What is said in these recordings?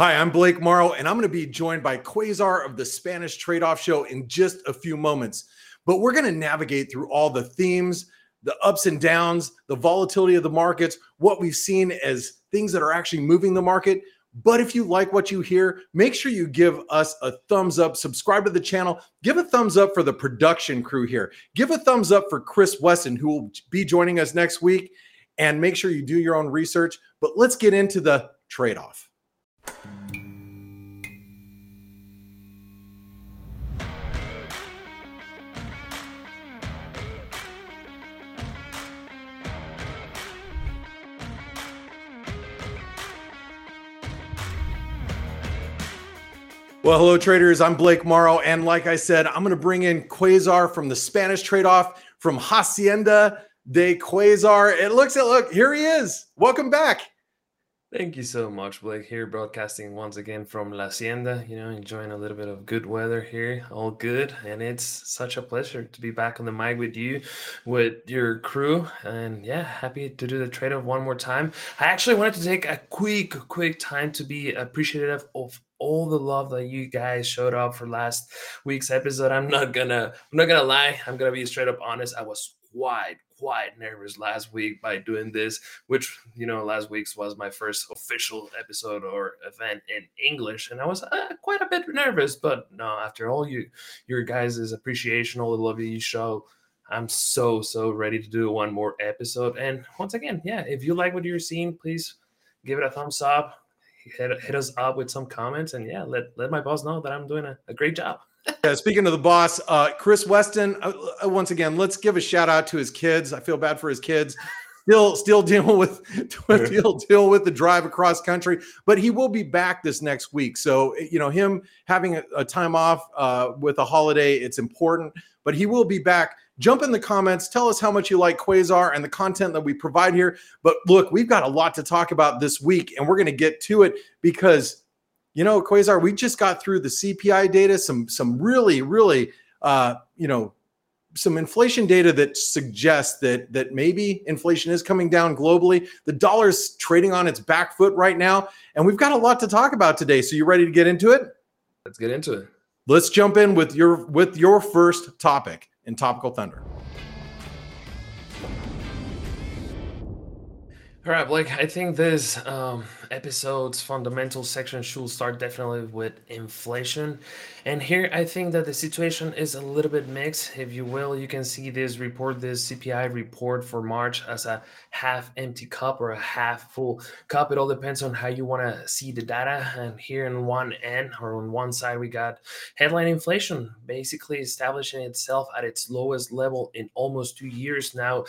Hi, I'm Blake Morrow, and I'm going to be joined by Quasar of the Spanish Trade Off Show in just a few moments. But we're going to navigate through all the themes, the ups and downs, the volatility of the markets, what we've seen as things that are actually moving the market. But if you like what you hear, make sure you give us a thumbs up, subscribe to the channel, give a thumbs up for the production crew here, give a thumbs up for Chris Weston, who will be joining us next week, and make sure you do your own research. But let's get into the trade off. Well, hello, traders. I'm Blake Morrow. And like I said, I'm going to bring in Quasar from the Spanish trade off from Hacienda de Quasar. It looks at look, here he is. Welcome back. Thank you so much, Blake. Here, broadcasting once again from La Hacienda. You know, enjoying a little bit of good weather here. All good. And it's such a pleasure to be back on the mic with you, with your crew. And yeah, happy to do the trade off one more time. I actually wanted to take a quick, quick time to be appreciative of all the love that you guys showed up for last week's episode. I'm not gonna, I'm not gonna lie. I'm gonna be straight up honest. I was quite quite nervous last week by doing this, which, you know, last week's was my first official episode or event in English. And I was uh, quite a bit nervous, but no, after all you, your guys' appreciation, all the love you show, I'm so, so ready to do one more episode. And once again, yeah, if you like what you're seeing, please give it a thumbs up, hit, hit us up with some comments, and yeah, let, let my boss know that I'm doing a, a great job yeah, speaking of the boss, uh, Chris Weston. Uh, uh, once again, let's give a shout out to his kids. I feel bad for his kids. Still, still dealing with still deal with the drive across country, but he will be back this next week. So you know, him having a, a time off uh, with a holiday, it's important. But he will be back. Jump in the comments. Tell us how much you like Quasar and the content that we provide here. But look, we've got a lot to talk about this week, and we're going to get to it because you know, Quasar, we just got through the CPI data, some some really, really, uh, you know, some inflation data that suggests that that maybe inflation is coming down globally. The dollar's trading on its back foot right now, and we've got a lot to talk about today. So you ready to get into it? Let's get into it. Let's jump in with your with your first topic in topical thunder. Right, Blake. I think this um, episode's fundamental section should start definitely with inflation. And here I think that the situation is a little bit mixed, if you will. You can see this report, this CPI report for March, as a half empty cup or a half full cup. It all depends on how you want to see the data. And here on one end or on one side, we got headline inflation basically establishing itself at its lowest level in almost two years now.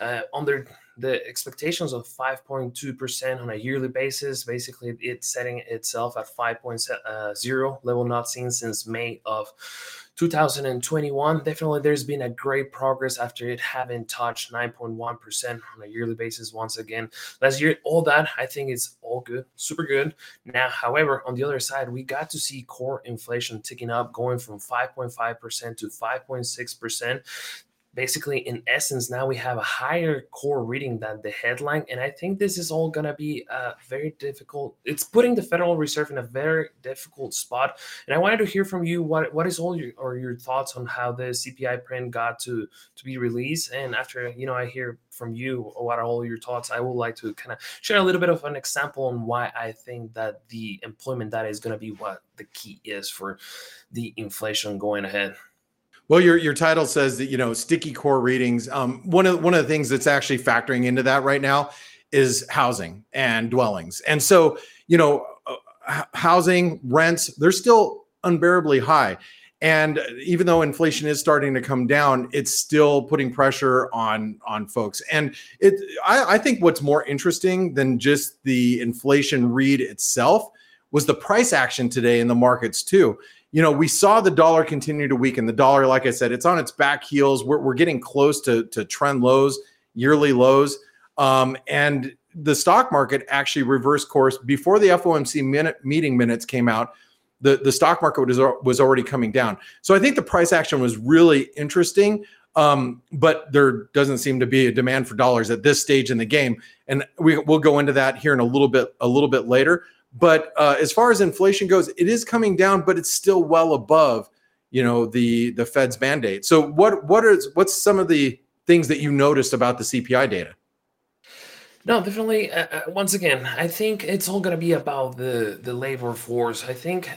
Uh, under the expectations of 5.2% on a yearly basis. Basically, it's setting itself at 5.0 uh, level not seen since May of 2021. Definitely, there's been a great progress after it having touched 9.1% on a yearly basis once again last year. All that I think is all good, super good. Now, however, on the other side, we got to see core inflation ticking up, going from 5.5% to 5.6% basically in essence now we have a higher core reading than the headline and i think this is all going to be a very difficult. It's putting the federal reserve in a very difficult spot and i wanted to hear from you what what is all your or your thoughts on how the cpi print got to to be released and after you know i hear from you what are all your thoughts i would like to kind of share a little bit of an example on why i think that the employment data is going to be what the key is for the inflation going ahead well, your your title says that you know sticky core readings. Um, one of one of the things that's actually factoring into that right now is housing and dwellings, and so you know, uh, housing rents they're still unbearably high. And even though inflation is starting to come down, it's still putting pressure on on folks. And it, I, I think what's more interesting than just the inflation read itself was the price action today in the markets too you know, we saw the dollar continue to weaken. The dollar, like I said, it's on its back heels. We're, we're getting close to, to trend lows, yearly lows. Um, and the stock market actually reversed course before the FOMC minute, meeting minutes came out. The, the stock market was, was already coming down. So I think the price action was really interesting. Um, but there doesn't seem to be a demand for dollars at this stage in the game. And we, we'll go into that here in a little bit, a little bit later. But uh, as far as inflation goes, it is coming down, but it's still well above, you know, the the Fed's mandate. So what what is what's some of the things that you noticed about the CPI data? No, definitely. Uh, uh, once again, I think it's all going to be about the the labor force. I think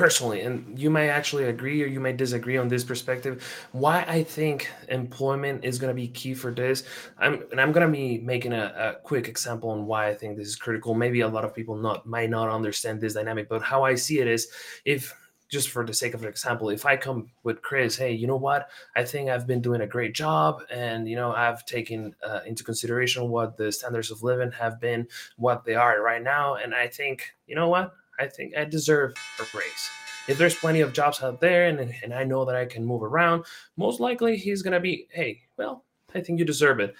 personally, and you may actually agree or you may disagree on this perspective, why I think employment is going to be key for this. I'm and I'm going to be making a, a, quick example on why I think this is critical. Maybe a lot of people not might not understand this dynamic, but how I see it is if just for the sake of an example, if I come with Chris, hey, you know what? I think I've been doing a great job, and you know I've taken uh, into consideration what the standards of living have been, what they are right now, and I think you know what? I think I deserve a raise. If there's plenty of jobs out there and, and I know that I can move around, most likely he's going to be, hey, well, I think you deserve it.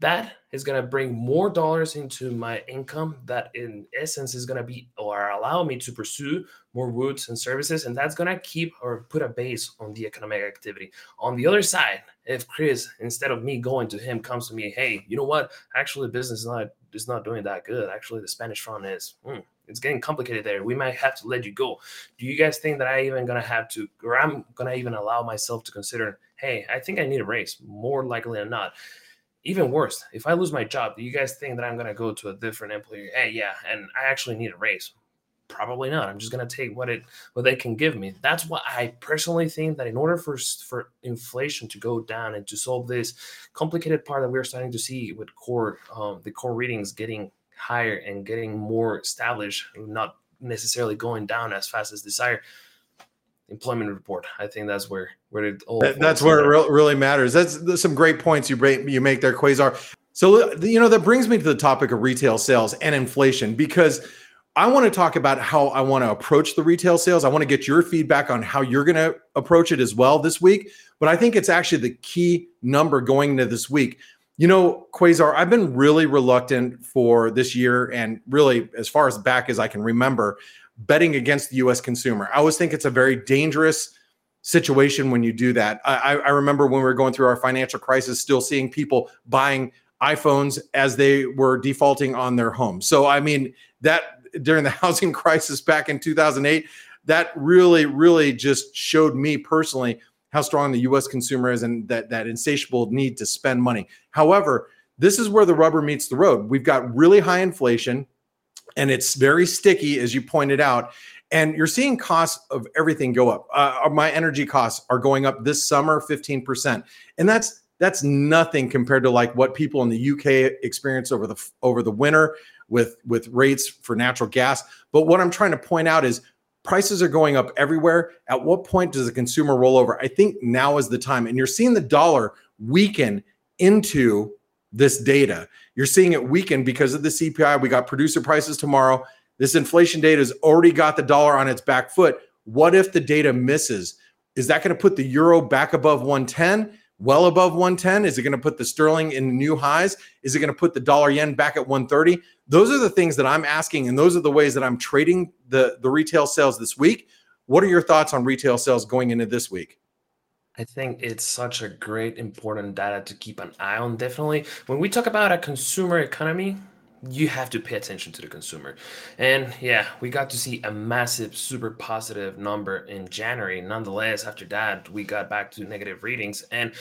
That is going to bring more dollars into my income that in essence is going to be or allow me to pursue more routes and services and that's going to keep or put a base on the economic activity on the other side if chris instead of me going to him comes to me hey you know what actually business is not is not doing that good actually the spanish front is hmm, it's getting complicated there. We might have to let you go. Do you guys think that I even gonna have to, or I'm gonna even allow myself to consider, hey, I think I need a raise, more likely than not. Even worse, if I lose my job, do you guys think that I'm gonna go to a different employer? Hey, yeah, and I actually need a raise. Probably not. I'm just gonna take what it what they can give me. That's what I personally think that in order for for inflation to go down and to solve this complicated part that we're starting to see with core um, the core readings getting higher and getting more established, not necessarily going down as fast as desired. Employment report. I think that's where where it all. That, that's where it really matters. That's, that's some great points you bring, you make there, Quasar. So you know that brings me to the topic of retail sales and inflation because I want to talk about how I want to approach the retail sales. I want to get your feedback on how you're going to approach it as well this week. But I think it's actually the key number going into this week. You know, Quasar, I've been really reluctant for this year and really as far as back as I can remember betting against the US consumer. I always think it's a very dangerous situation when you do that. I, I remember when we were going through our financial crisis, still seeing people buying iPhones as they were defaulting on their homes. So, I mean, that during the housing crisis back in 2008, that really, really just showed me personally how strong the U.S. consumer is and that that insatiable need to spend money. However, this is where the rubber meets the road. We've got really high inflation, and it's very sticky, as you pointed out. And you're seeing costs of everything go up. Uh, my energy costs are going up this summer 15%, and that's that's nothing compared to like what people in the UK experience over the over the winter with with rates for natural gas. But what I'm trying to point out is prices are going up everywhere. At what point does the consumer roll over? I think now is the time. And you're seeing the dollar weaken into this data. You're seeing it weaken because of the CPI. We got producer prices tomorrow. This inflation data has already got the dollar on its back foot. What if the data misses? Is that going to put the euro back above 110? well above 110? Is it going to put the sterling in new highs? Is it going to put the dollar yen back at 130? Those are the things that I'm asking, and those are the ways that I'm trading the, the retail sales this week. What are your thoughts on retail sales going into this week? I think it's such a great, important data to keep an eye on. Definitely, when we talk about a consumer economy, you have to pay attention to the consumer. And yeah, we got to see a massive, super positive number in January. Nonetheless, after that, we got back to negative readings. And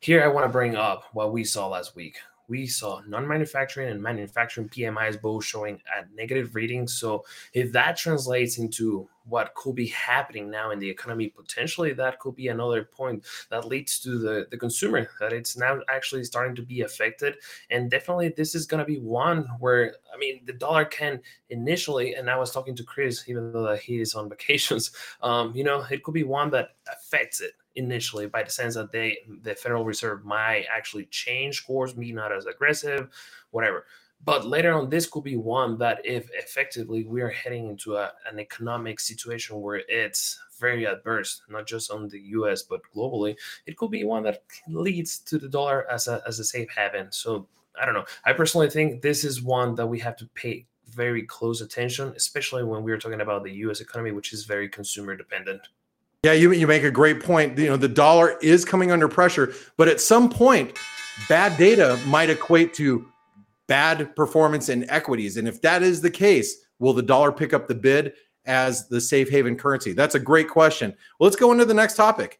here I want to bring up what we saw last week we saw non-manufacturing and manufacturing PMIs both showing at negative readings. So if that translates into what could be happening now in the economy, potentially that could be another point that leads to the, the consumer that it's now actually starting to be affected. And definitely this is going to be one where, I mean, the dollar can initially, and I was talking to Chris, even though he is on vacations, um, you know, it could be one that affects it initially by the sense that they the Federal Reserve might actually change course, be not as aggressive, whatever. But later on, this could be one that if effectively we are heading into a, an economic situation where it's very adverse, not just on the US, but globally, it could be one that leads to the dollar as a, as a safe haven. So I don't know. I personally think this is one that we have to pay very close attention, especially when we're talking about the US economy, which is very consumer dependent. Yeah, you, you make a great point. You know, the dollar is coming under pressure, but at some point, bad data might equate to bad performance in equities. And if that is the case, will the dollar pick up the bid as the safe haven currency? That's a great question. Well, let's go into the next topic.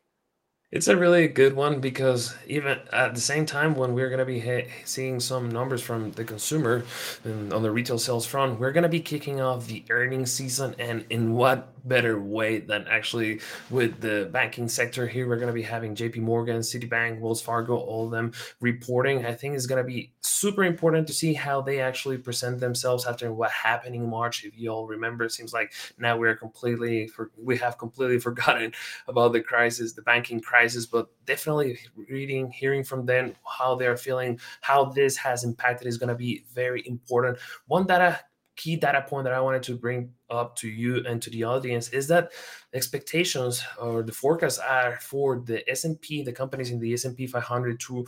It's a really good one because even at the same time when we're going to be seeing some numbers from the consumer and on the retail sales front, we're going to be kicking off the earnings season. And in what better way than actually with the banking sector here? We're going to be having JP Morgan, Citibank, Wells Fargo, all of them reporting. I think it's going to be super important to see how they actually present themselves after what happened in March. If you all remember, it seems like now we're completely for, we have completely forgotten about the crisis, the banking crisis, but definitely reading, hearing from them how they're feeling, how this has impacted is going to be very important. One data key data point that I wanted to bring up to you and to the audience is that expectations or the forecasts are for the S&P, the companies in the S&P 500 to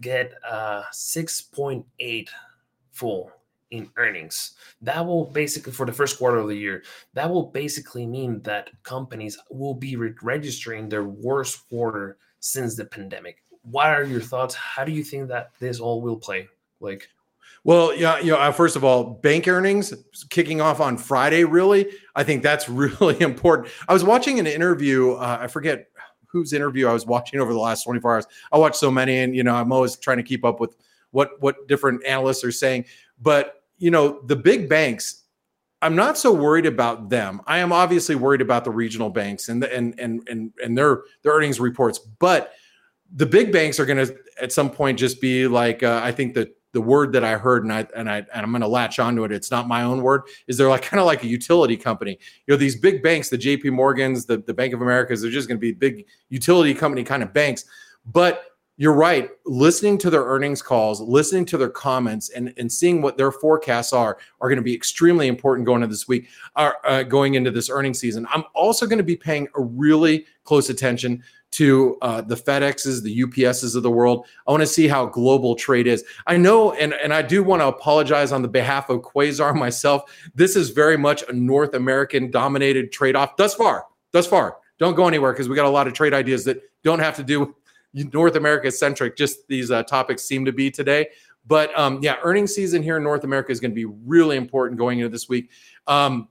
get uh, 6.8 full in earnings. That will basically, for the first quarter of the year, that will basically mean that companies will be re- registering their worst quarter since the pandemic. What are your thoughts? How do you think that this all will play? Like, well, yeah, you know, uh, first of all, bank earnings kicking off on Friday. Really, I think that's really important. I was watching an interview. Uh, I forget whose interview I was watching over the last 24 hours. I watched so many, and you know, I'm always trying to keep up with what what different analysts are saying. But you know, the big banks, I'm not so worried about them. I am obviously worried about the regional banks and the, and and and and their their earnings reports. But the big banks are going to at some point just be like uh, I think that the word that I heard, and I and I and I'm going to latch onto it. It's not my own word. Is they're like kind of like a utility company. You know, these big banks, the J.P. Morgans, the the Bank of Americas, they're just going to be big utility company kind of banks. But you're right. Listening to their earnings calls, listening to their comments, and, and seeing what their forecasts are are going to be extremely important going into this week, uh, uh, going into this earnings season. I'm also going to be paying a really close attention to uh, the FedExes, the UPSs of the world. I want to see how global trade is. I know, and, and I do want to apologize on the behalf of Quasar myself. This is very much a North American dominated trade off thus far. Thus far. Don't go anywhere because we got a lot of trade ideas that don't have to do North America centric. Just these uh, topics seem to be today. But um, yeah, earnings season here in North America is going to be really important going into this week. Um,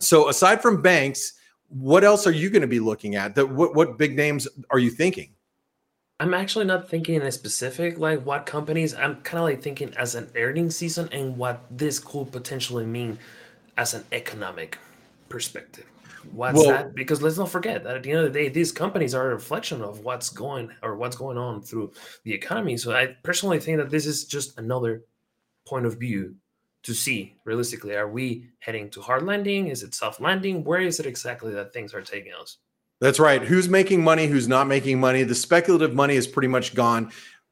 so aside from banks, what else are you going to be looking at? What what big names are you thinking? I'm actually not thinking in a specific like what companies. I'm kind of like thinking as an earnings season and what this could potentially mean as an economic perspective. What's well, that? Because let's not forget that at the end of the day, these companies are a reflection of what's going or what's going on through the economy. So I personally think that this is just another point of view to see realistically. Are we heading to hard landing? Is it soft landing? Where is it exactly that things are taking us? That's right. Who's making money? Who's not making money? The speculative money is pretty much gone.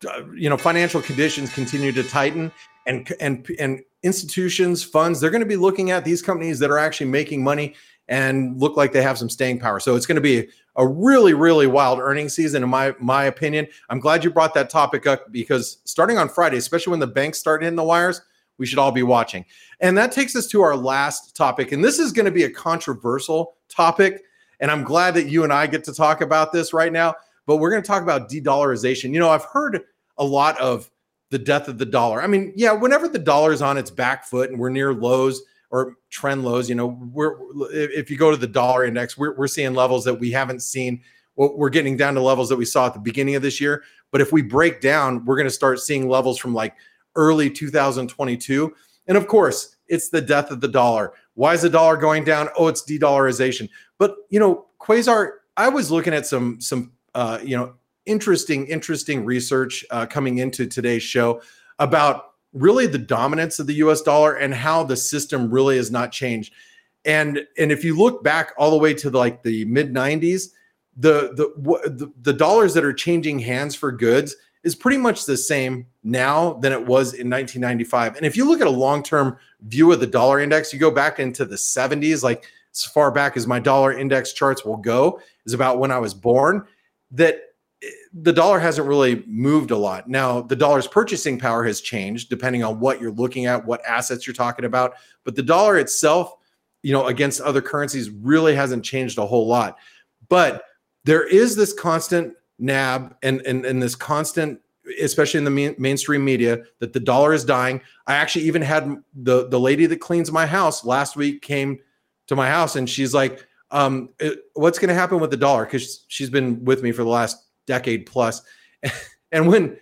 Uh, you know financial conditions continue to tighten and and and institutions funds they're going to be looking at these companies that are actually making money and look like they have some staying power so it's going to be a really really wild earnings season in my my opinion i'm glad you brought that topic up because starting on friday especially when the banks start hitting the wires we should all be watching. And that takes us to our last topic. And this is going to be a controversial topic. And I'm glad that you and I get to talk about this right now. But we're going to talk about de dollarization. You know, I've heard a lot of the death of the dollar. I mean, yeah, whenever the dollar is on its back foot and we're near lows or trend lows, you know, we're if you go to the dollar index, we're, we're seeing levels that we haven't seen. We're getting down to levels that we saw at the beginning of this year. But if we break down, we're going to start seeing levels from like early 2022. And of course, it's the death of the dollar. Why is the dollar going down? Oh, it's de-dollarization. But you know, Quasar, I was looking at some some uh, you know interesting interesting research uh, coming into today's show about really the dominance of the U.S. dollar and how the system really has not changed. And and if you look back all the way to the, like the mid 90s, the, the the the dollars that are changing hands for goods is pretty much the same now than it was in 1995. And if you look at a long term view of the dollar index, you go back into the 70s, like as far back as my dollar index charts will go, is about when I was born, that the dollar hasn't really moved a lot. Now, the dollar's purchasing power has changed depending on what you're looking at, what assets you're talking about. But the dollar itself, you know, against other currencies really hasn't changed a whole lot. But there is this constant nab and, and, and this constant especially in the main, mainstream media, that the dollar is dying. I actually even had the the lady that cleans my house last week came to my house and she's like, um, "What's going to happen with the dollar?" Because she's been with me for the last decade plus, and when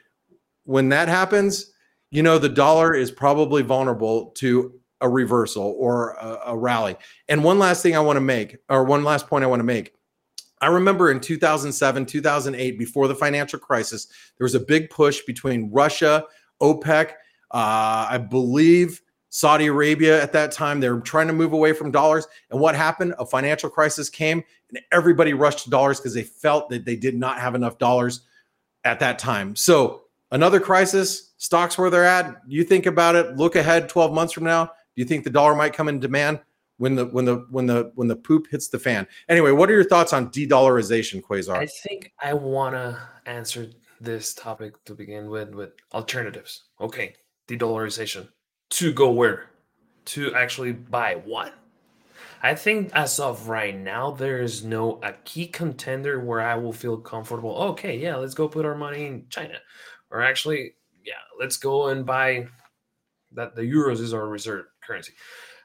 when that happens, you know the dollar is probably vulnerable to a reversal or a, a rally. And one last thing I want to make, or one last point I want to make I remember in 2007, 2008, before the financial crisis, there was a big push between Russia, OPEC, uh, I believe Saudi Arabia at that time. They were trying to move away from dollars. And what happened? A financial crisis came and everybody rushed to dollars because they felt that they did not have enough dollars at that time. So, another crisis, stocks where they're at. You think about it, look ahead 12 months from now. Do you think the dollar might come in demand? when the when the when the when the poop hits the fan. Anyway, what are your thoughts on de-dollarization, Quasar? I think I want to answer this topic to begin with with alternatives. Okay, de-dollarization to go where? To actually buy what? I think as of right now, there is no a key contender where I will feel comfortable. Okay, yeah, let's go put our money in China, or actually, yeah, let's go and buy that the euros is our reserve currency.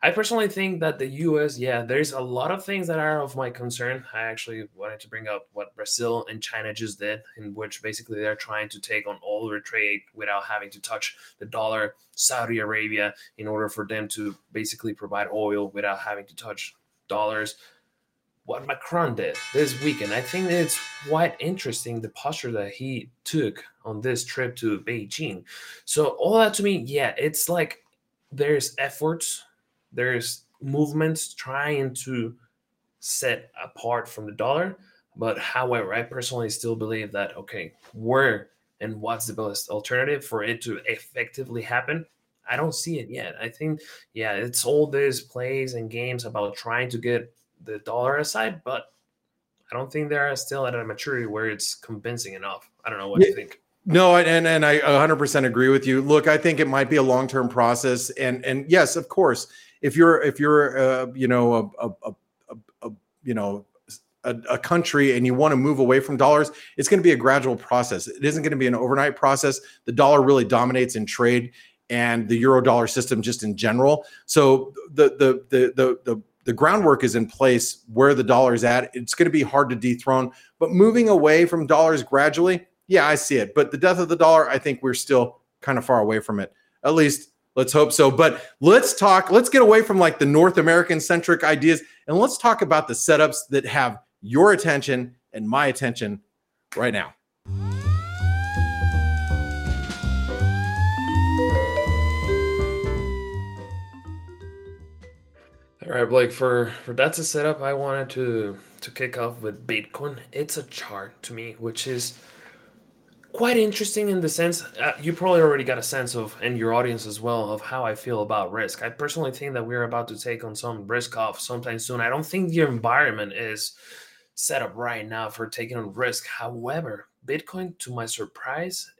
I personally think that the US, yeah, there's a lot of things that are of my concern. I actually wanted to bring up what Brazil and China just did, in which basically they're trying to take on all their trade without having to touch the dollar, Saudi Arabia, in order for them to basically provide oil without having to touch dollars. What Macron did this weekend, I think it's quite interesting the posture that he took on this trip to Beijing. So, all that to me, yeah, it's like there's efforts there's movements trying to set apart from the dollar. But however, I personally still believe that okay, where and what's the best alternative for it to effectively happen? I don't see it yet. I think, yeah, it's all these plays and games about trying to get the dollar aside, but I don't think they're still at a maturity where it's convincing enough. I don't know what yeah. you think. No, and and I 100% agree with you. Look, I think it might be a long-term process, and and yes, of course, if you're if you're uh, you know a, a, a, a you know a, country and you want to move away from dollars, it's going to be a gradual process. It isn't going to be an overnight process. The dollar really dominates in trade and the euro dollar system just in general. So the the the the the, the groundwork is in place where the dollar is at. It's going to be hard to dethrone, but moving away from dollars gradually, yeah, I see it. But the death of the dollar, I think we're still kind of far away from it. At least Let's hope so. But let's talk, let's get away from like the North American centric ideas and let's talk about the setups that have your attention and my attention right now. All right, Blake. For for that's a setup, I wanted to to kick off with Bitcoin. It's a chart to me, which is quite interesting in the sense uh, you probably already got a sense of and your audience as well of how i feel about risk. I personally think that we're about to take on some risk off sometime soon. I don't think the environment is set up right now for taking on risk. However bitcoin to my surprise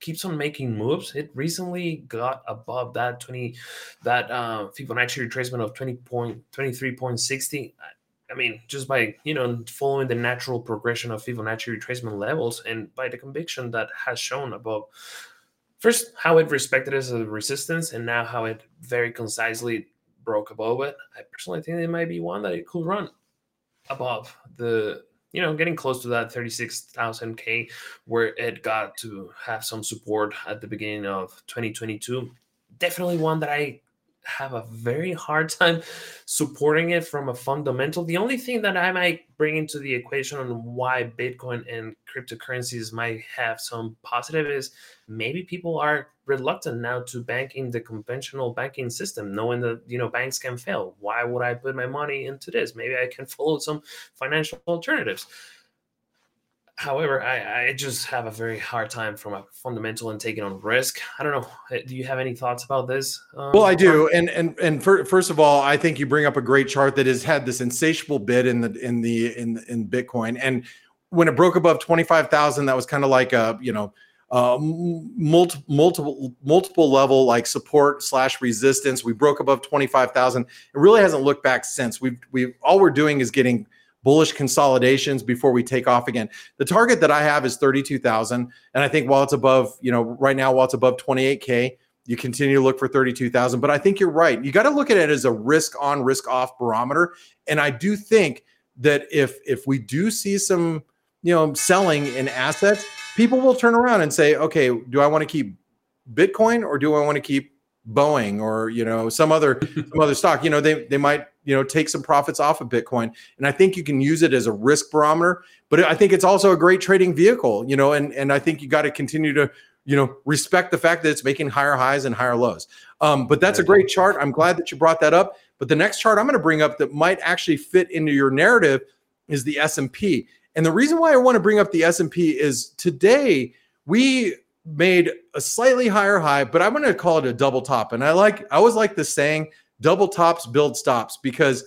keeps on making moves. It recently got above that 20 that uh, fibonacci retracement of 20 point 23.60 I mean, just by you know following the natural progression of Fibonacci retracement levels, and by the conviction that has shown above, first how it respected as a resistance, and now how it very concisely broke above it. I personally think it might be one that it could run above the you know getting close to that 36,000 k where it got to have some support at the beginning of 2022 definitely one that i have a very hard time supporting it from a fundamental. The only thing that I might bring into the equation on why Bitcoin and cryptocurrencies might have some positive is maybe people are reluctant now to bank in the conventional banking system, knowing that you know banks can fail. Why would I put my money into this? Maybe I can follow some financial alternatives. However, I, I just have a very hard time from a fundamental and taking on risk. I don't know. Eh, do you have any thoughts about this? Um, well, I do, and and and for, first of all, I think you bring up a great chart that has had this insatiable bid in the in the in in Bitcoin, and when it broke above twenty five thousand, that was kind of like a you know uh, multiple multiple multiple level like support slash resistance. We broke above twenty five thousand. It really hasn't looked back since. We've we all we're doing is getting bullish consolidations before we take off again. The target that I have is 32,000. And I think while it's above, you know, right now, while it's above 28K, you continue to look for 32,000. But I think you're right. You got to look at it as a risk on, risk off barometer. And I do think that if if we do see some, you know, selling in assets, people will turn around and say, okay, do I want to keep Bitcoin or do I want to keep Boeing or you know some other some other stock? You know, they they might you know take some profits off of Bitcoin, and I think you can use it as a risk barometer. But I think it's also a great trading vehicle. You know, and and I think you got to continue to you know respect the fact that it's making higher highs and higher lows. Um, but that's a great chart. I'm glad that you brought that up. But the next chart I'm going to bring up that might actually fit into your narrative is the S&P. And the reason why I want to bring up the S&P is today we made a slightly higher high, but I'm going to call it a double top. And I like, I always like the saying, double tops build stops because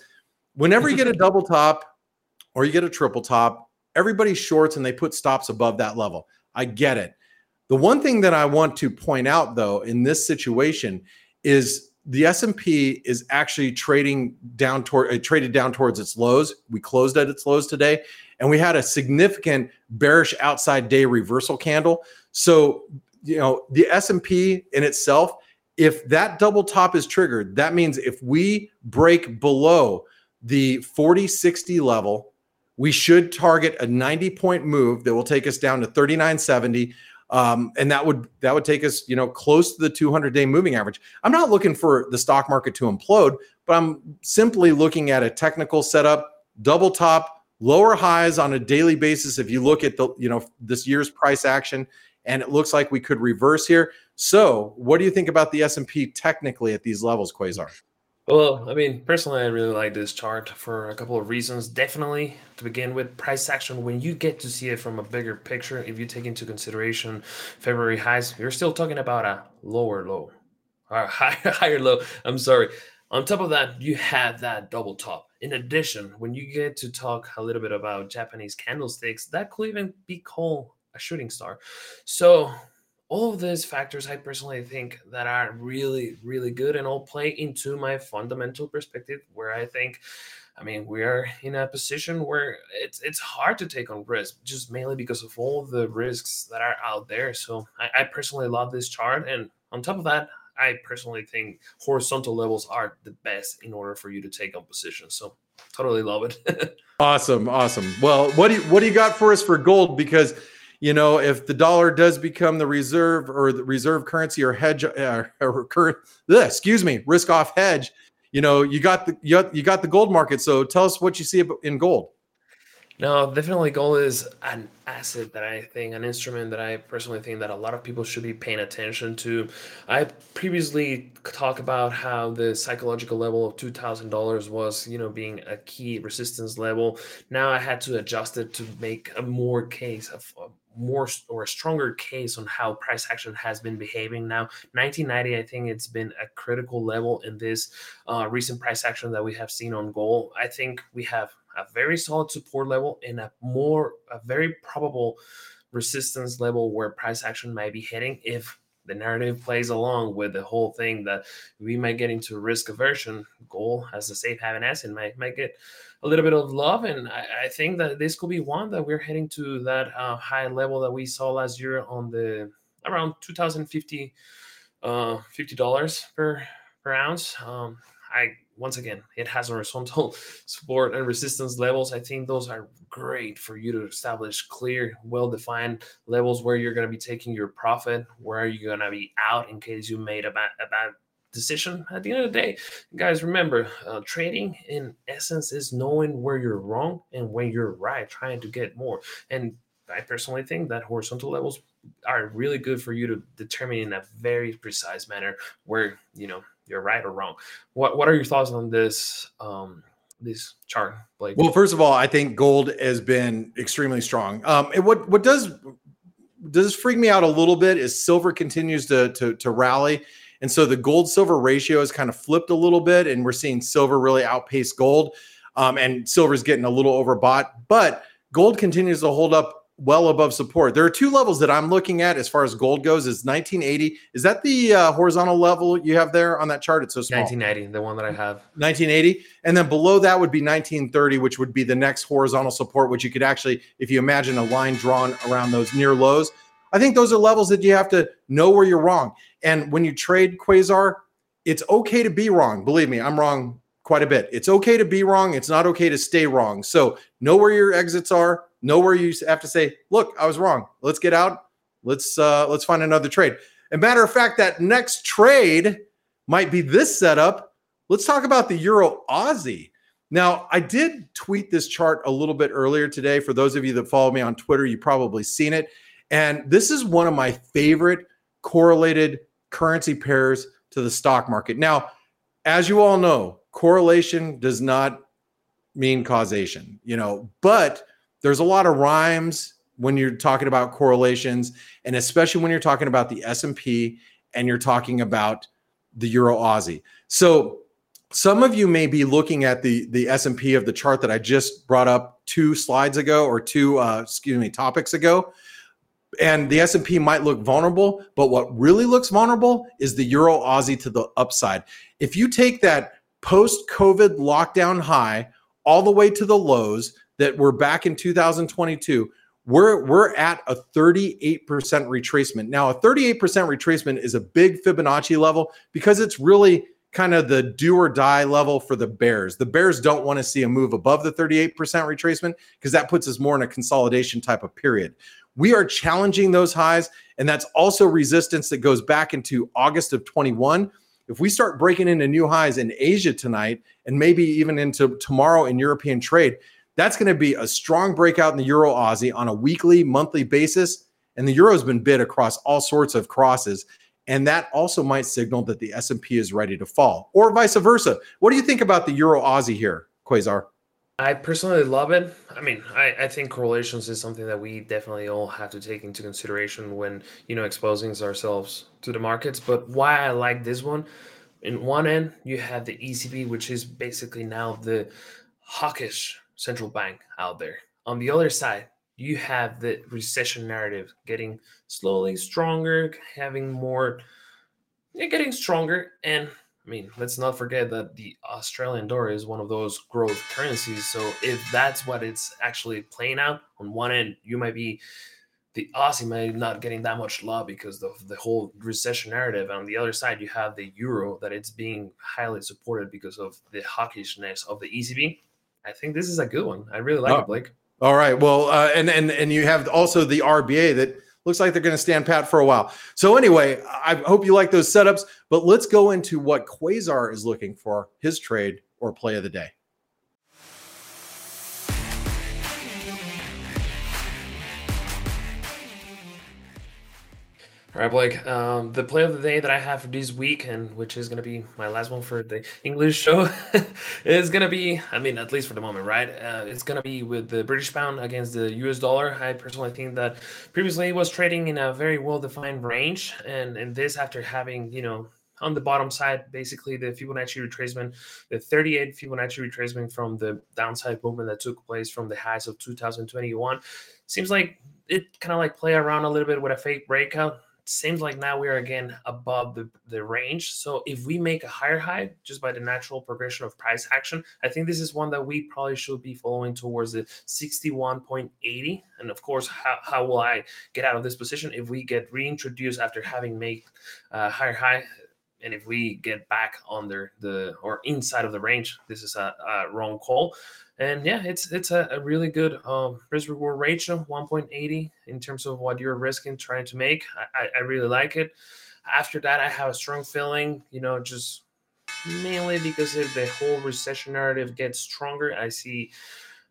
whenever you get a double top or you get a triple top, everybody shorts and they put stops above that level. I get it. The one thing that I want to point out though in this situation is the S&P is actually trading down toward it traded down towards its lows. We closed at its lows today and we had a significant bearish outside day reversal candle. So, you know, the S&P in itself, if that double top is triggered, that means if we break below the 4060 level, we should target a 90 point move that will take us down to 3970 um, and that would that would take us you know close to the 200 day moving average. I'm not looking for the stock market to implode but i'm simply looking at a technical setup double top lower highs on a daily basis if you look at the you know this year's price action and it looks like we could reverse here so what do you think about the s&p technically at these levels quasar well, I mean, personally, I really like this chart for a couple of reasons. Definitely, to begin with, price action, when you get to see it from a bigger picture, if you take into consideration February highs, you're still talking about a lower low, or higher, higher low. I'm sorry. On top of that, you have that double top. In addition, when you get to talk a little bit about Japanese candlesticks, that could even be called a shooting star. So all of these factors i personally think that are really really good and all play into my fundamental perspective where i think i mean we are in a position where it's it's hard to take on risk just mainly because of all the risks that are out there. So I, I personally love this chart. And on top of that i personally think horizontal levels are the best in order for you to take on positions. So totally love it. Awesome awesome. Well what do you what do you got for us for gold? Because you know, if the dollar does become the reserve or the reserve currency or hedge uh, or current, excuse me, risk off hedge, you know, you got the you got, you got the gold market. So tell us what you see in gold. No, definitely gold is an asset that I think, an instrument that I personally think that a lot of people should be paying attention to. I previously talked about how the psychological level of $2,000 was, you know, being a key resistance level. Now I had to adjust it to make a more case of more or a stronger case on how price action has been behaving now. 1990 i think it's been a critical level in this uh, recent price action that we have seen on gold. I think we have a very solid support level and a more a very probable resistance level where price action might be hitting if the narrative plays along with the whole thing that we might get into risk aversion. Gold as a safe haven asset might might get a little bit of love, and I, I think that this could be one that we're heading to that uh, high level that we saw last year on the around 2050 uh, fifty dollars per per ounce. Um, I once again, it has horizontal support and resistance levels. I think those are great for you to establish clear, well defined levels where you're going to be taking your profit, where are you going to be out in case you made a bad, a bad decision. At the end of the day, guys, remember uh, trading in essence is knowing where you're wrong and when you're right, trying to get more. And I personally think that horizontal levels are really good for you to determine in a very precise manner where you know you're right or wrong. What What are your thoughts on this um, this chart, Blake? Well, first of all, I think gold has been extremely strong. Um, and what what does does freak me out a little bit is silver continues to to, to rally. And so the gold silver ratio has kind of flipped a little bit, and we're seeing silver really outpace gold. Um, and silver is getting a little overbought, but gold continues to hold up well above support. There are two levels that I'm looking at as far as gold goes. Is 1980? Is that the uh, horizontal level you have there on that chart? It's so small. 1990, the one that I have. 1980, and then below that would be 1930, which would be the next horizontal support, which you could actually, if you imagine a line drawn around those near lows. I think those are levels that you have to know where you're wrong. And when you trade Quasar, it's okay to be wrong. Believe me, I'm wrong quite a bit. It's okay to be wrong. It's not okay to stay wrong. So know where your exits are. Know where you have to say, "Look, I was wrong. Let's get out. Let's uh, let's find another trade." And matter of fact, that next trade might be this setup. Let's talk about the Euro Aussie. Now, I did tweet this chart a little bit earlier today. For those of you that follow me on Twitter, you probably seen it. And this is one of my favorite correlated currency pairs to the stock market. Now, as you all know, correlation does not mean causation, you know, but there's a lot of rhymes when you're talking about correlations and especially when you're talking about the S&P and you're talking about the euro aussie. So some of you may be looking at the the S&P of the chart that I just brought up two slides ago or two uh, excuse me topics ago and the S&P might look vulnerable, but what really looks vulnerable is the euro aussie to the upside. If you take that post-COVID lockdown high all the way to the lows that we're back in 2022, we're we're at a 38% retracement. Now, a 38% retracement is a big Fibonacci level because it's really kind of the do or die level for the Bears. The Bears don't want to see a move above the 38% retracement because that puts us more in a consolidation type of period. We are challenging those highs, and that's also resistance that goes back into August of 21. If we start breaking into new highs in Asia tonight and maybe even into tomorrow in European trade, that's going to be a strong breakout in the Euro Aussie on a weekly, monthly basis. And the Euro's been bid across all sorts of crosses. And that also might signal that the S&P is ready to fall or vice versa. What do you think about the Euro Aussie here, Quasar? I personally love it. I mean, I, I think correlations is something that we definitely all have to take into consideration when, you know, exposing ourselves to the markets. But why I like this one, in one end, you have the ECB, which is basically now the hawkish central bank out there. On the other side, you have the recession narrative getting slowly stronger, having more, getting stronger. And I mean, let's not forget that the Australian dollar is one of those growth currencies. So if that's what it's actually playing out, on one end, you might be the Aussie might not getting that much love because of the whole recession narrative. And on the other side, you have the euro that it's being highly supported because of the hawkishness of the ECB. I think this is a good one. I really like oh, it, Blake. All right. Well, uh, and and and you have also the RBA that looks like they're going to stand pat for a while. So anyway, I hope you like those setups, but let's go into what Quasar is looking for his trade or play of the day. All right, Blake. Um, the play of the day that I have for this week, and which is going to be my last one for the English show, is going to be, I mean, at least for the moment, right? Uh, it's going to be with the British pound against the US dollar. I personally think that previously was trading in a very well defined range, and, and this after having, you know, on the bottom side, basically the Fibonacci retracement, the 38 Fibonacci retracement from the downside movement that took place from the highs of 2021. Seems like it kind of like play around a little bit with a fake breakout seems like now we're again above the, the range. So if we make a higher high just by the natural progression of price action, I think this is one that we probably should be following towards the 61.80. And of course, how, how will I get out of this position if we get reintroduced after having made a higher high? And if we get back under the or inside of the range, this is a, a wrong call and yeah, it's it's a, a really good um, risk reward ratio, 1.80 in terms of what you're risking trying to make. I, I really like it. After that, I have a strong feeling, you know, just mainly because if the whole recession narrative gets stronger, I see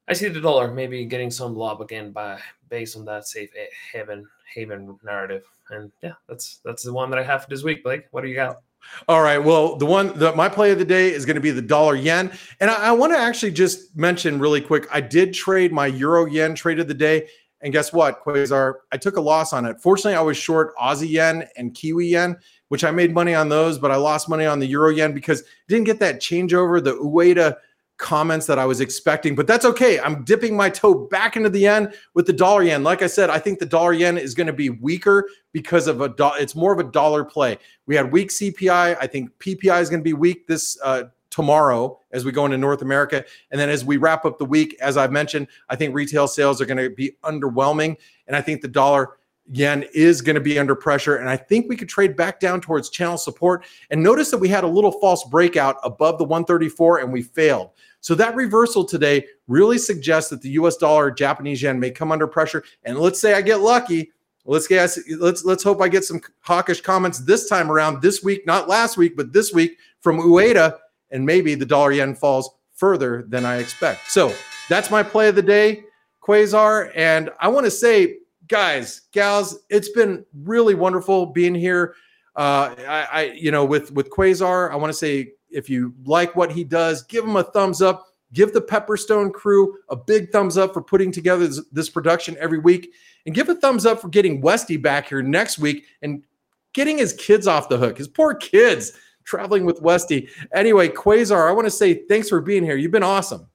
I see the dollar maybe getting some lob again by based on that safe haven haven narrative. And yeah, that's that's the one that I have for this week, Blake. What do you got? All right. Well, the one that my play of the day is going to be the dollar yen. And I, I want to actually just mention really quick I did trade my euro yen trade of the day. And guess what, Quasar? I took a loss on it. Fortunately, I was short Aussie yen and Kiwi yen, which I made money on those, but I lost money on the euro yen because didn't get that changeover. The Ueda comments that I was expecting, but that's okay. I'm dipping my toe back into the yen with the dollar yen. Like I said, I think the dollar yen is going to be weaker because of a do- it's more of a dollar play. We had weak CPI. I think PPI is going to be weak this uh, tomorrow as we go into North America. And then as we wrap up the week, as I've mentioned, I think retail sales are going to be underwhelming. And I think the dollar yen is going to be under pressure. And I think we could trade back down towards channel support. And notice that we had a little false breakout above the 134 and we failed. So that reversal today really suggests that the US dollar, Japanese yen may come under pressure. And let's say I get lucky. Let's guess. Let's let's hope I get some hawkish comments this time around this week, not last week, but this week from Ueda, and maybe the dollar yen falls further than I expect. So that's my play of the day, Quasar. And I want to say guys, gals, it's been really wonderful being here. Uh, I, I, you know, with with Quasar, I want to say if you like what he does, give him a thumbs up. Give the Pepperstone crew a big thumbs up for putting together this, this production every week, and give a thumbs up for getting Westy back here next week and getting his kids off the hook. His poor kids traveling with Westy. Anyway, Quasar, I want to say thanks for being here. You've been awesome.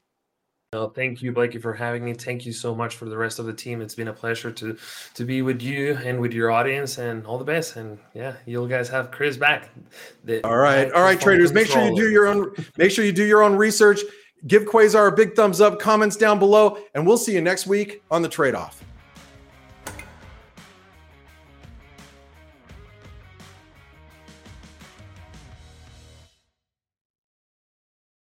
No, thank you, Blakey, for having me. Thank you so much for the rest of the team. It's been a pleasure to to be with you and with your audience, and all the best. And yeah, you guys have Chris back. The, all right, all right, traders. Make sure you do your own. Make sure you do your own research. Give Quasar a big thumbs up. Comments down below, and we'll see you next week on the trade off.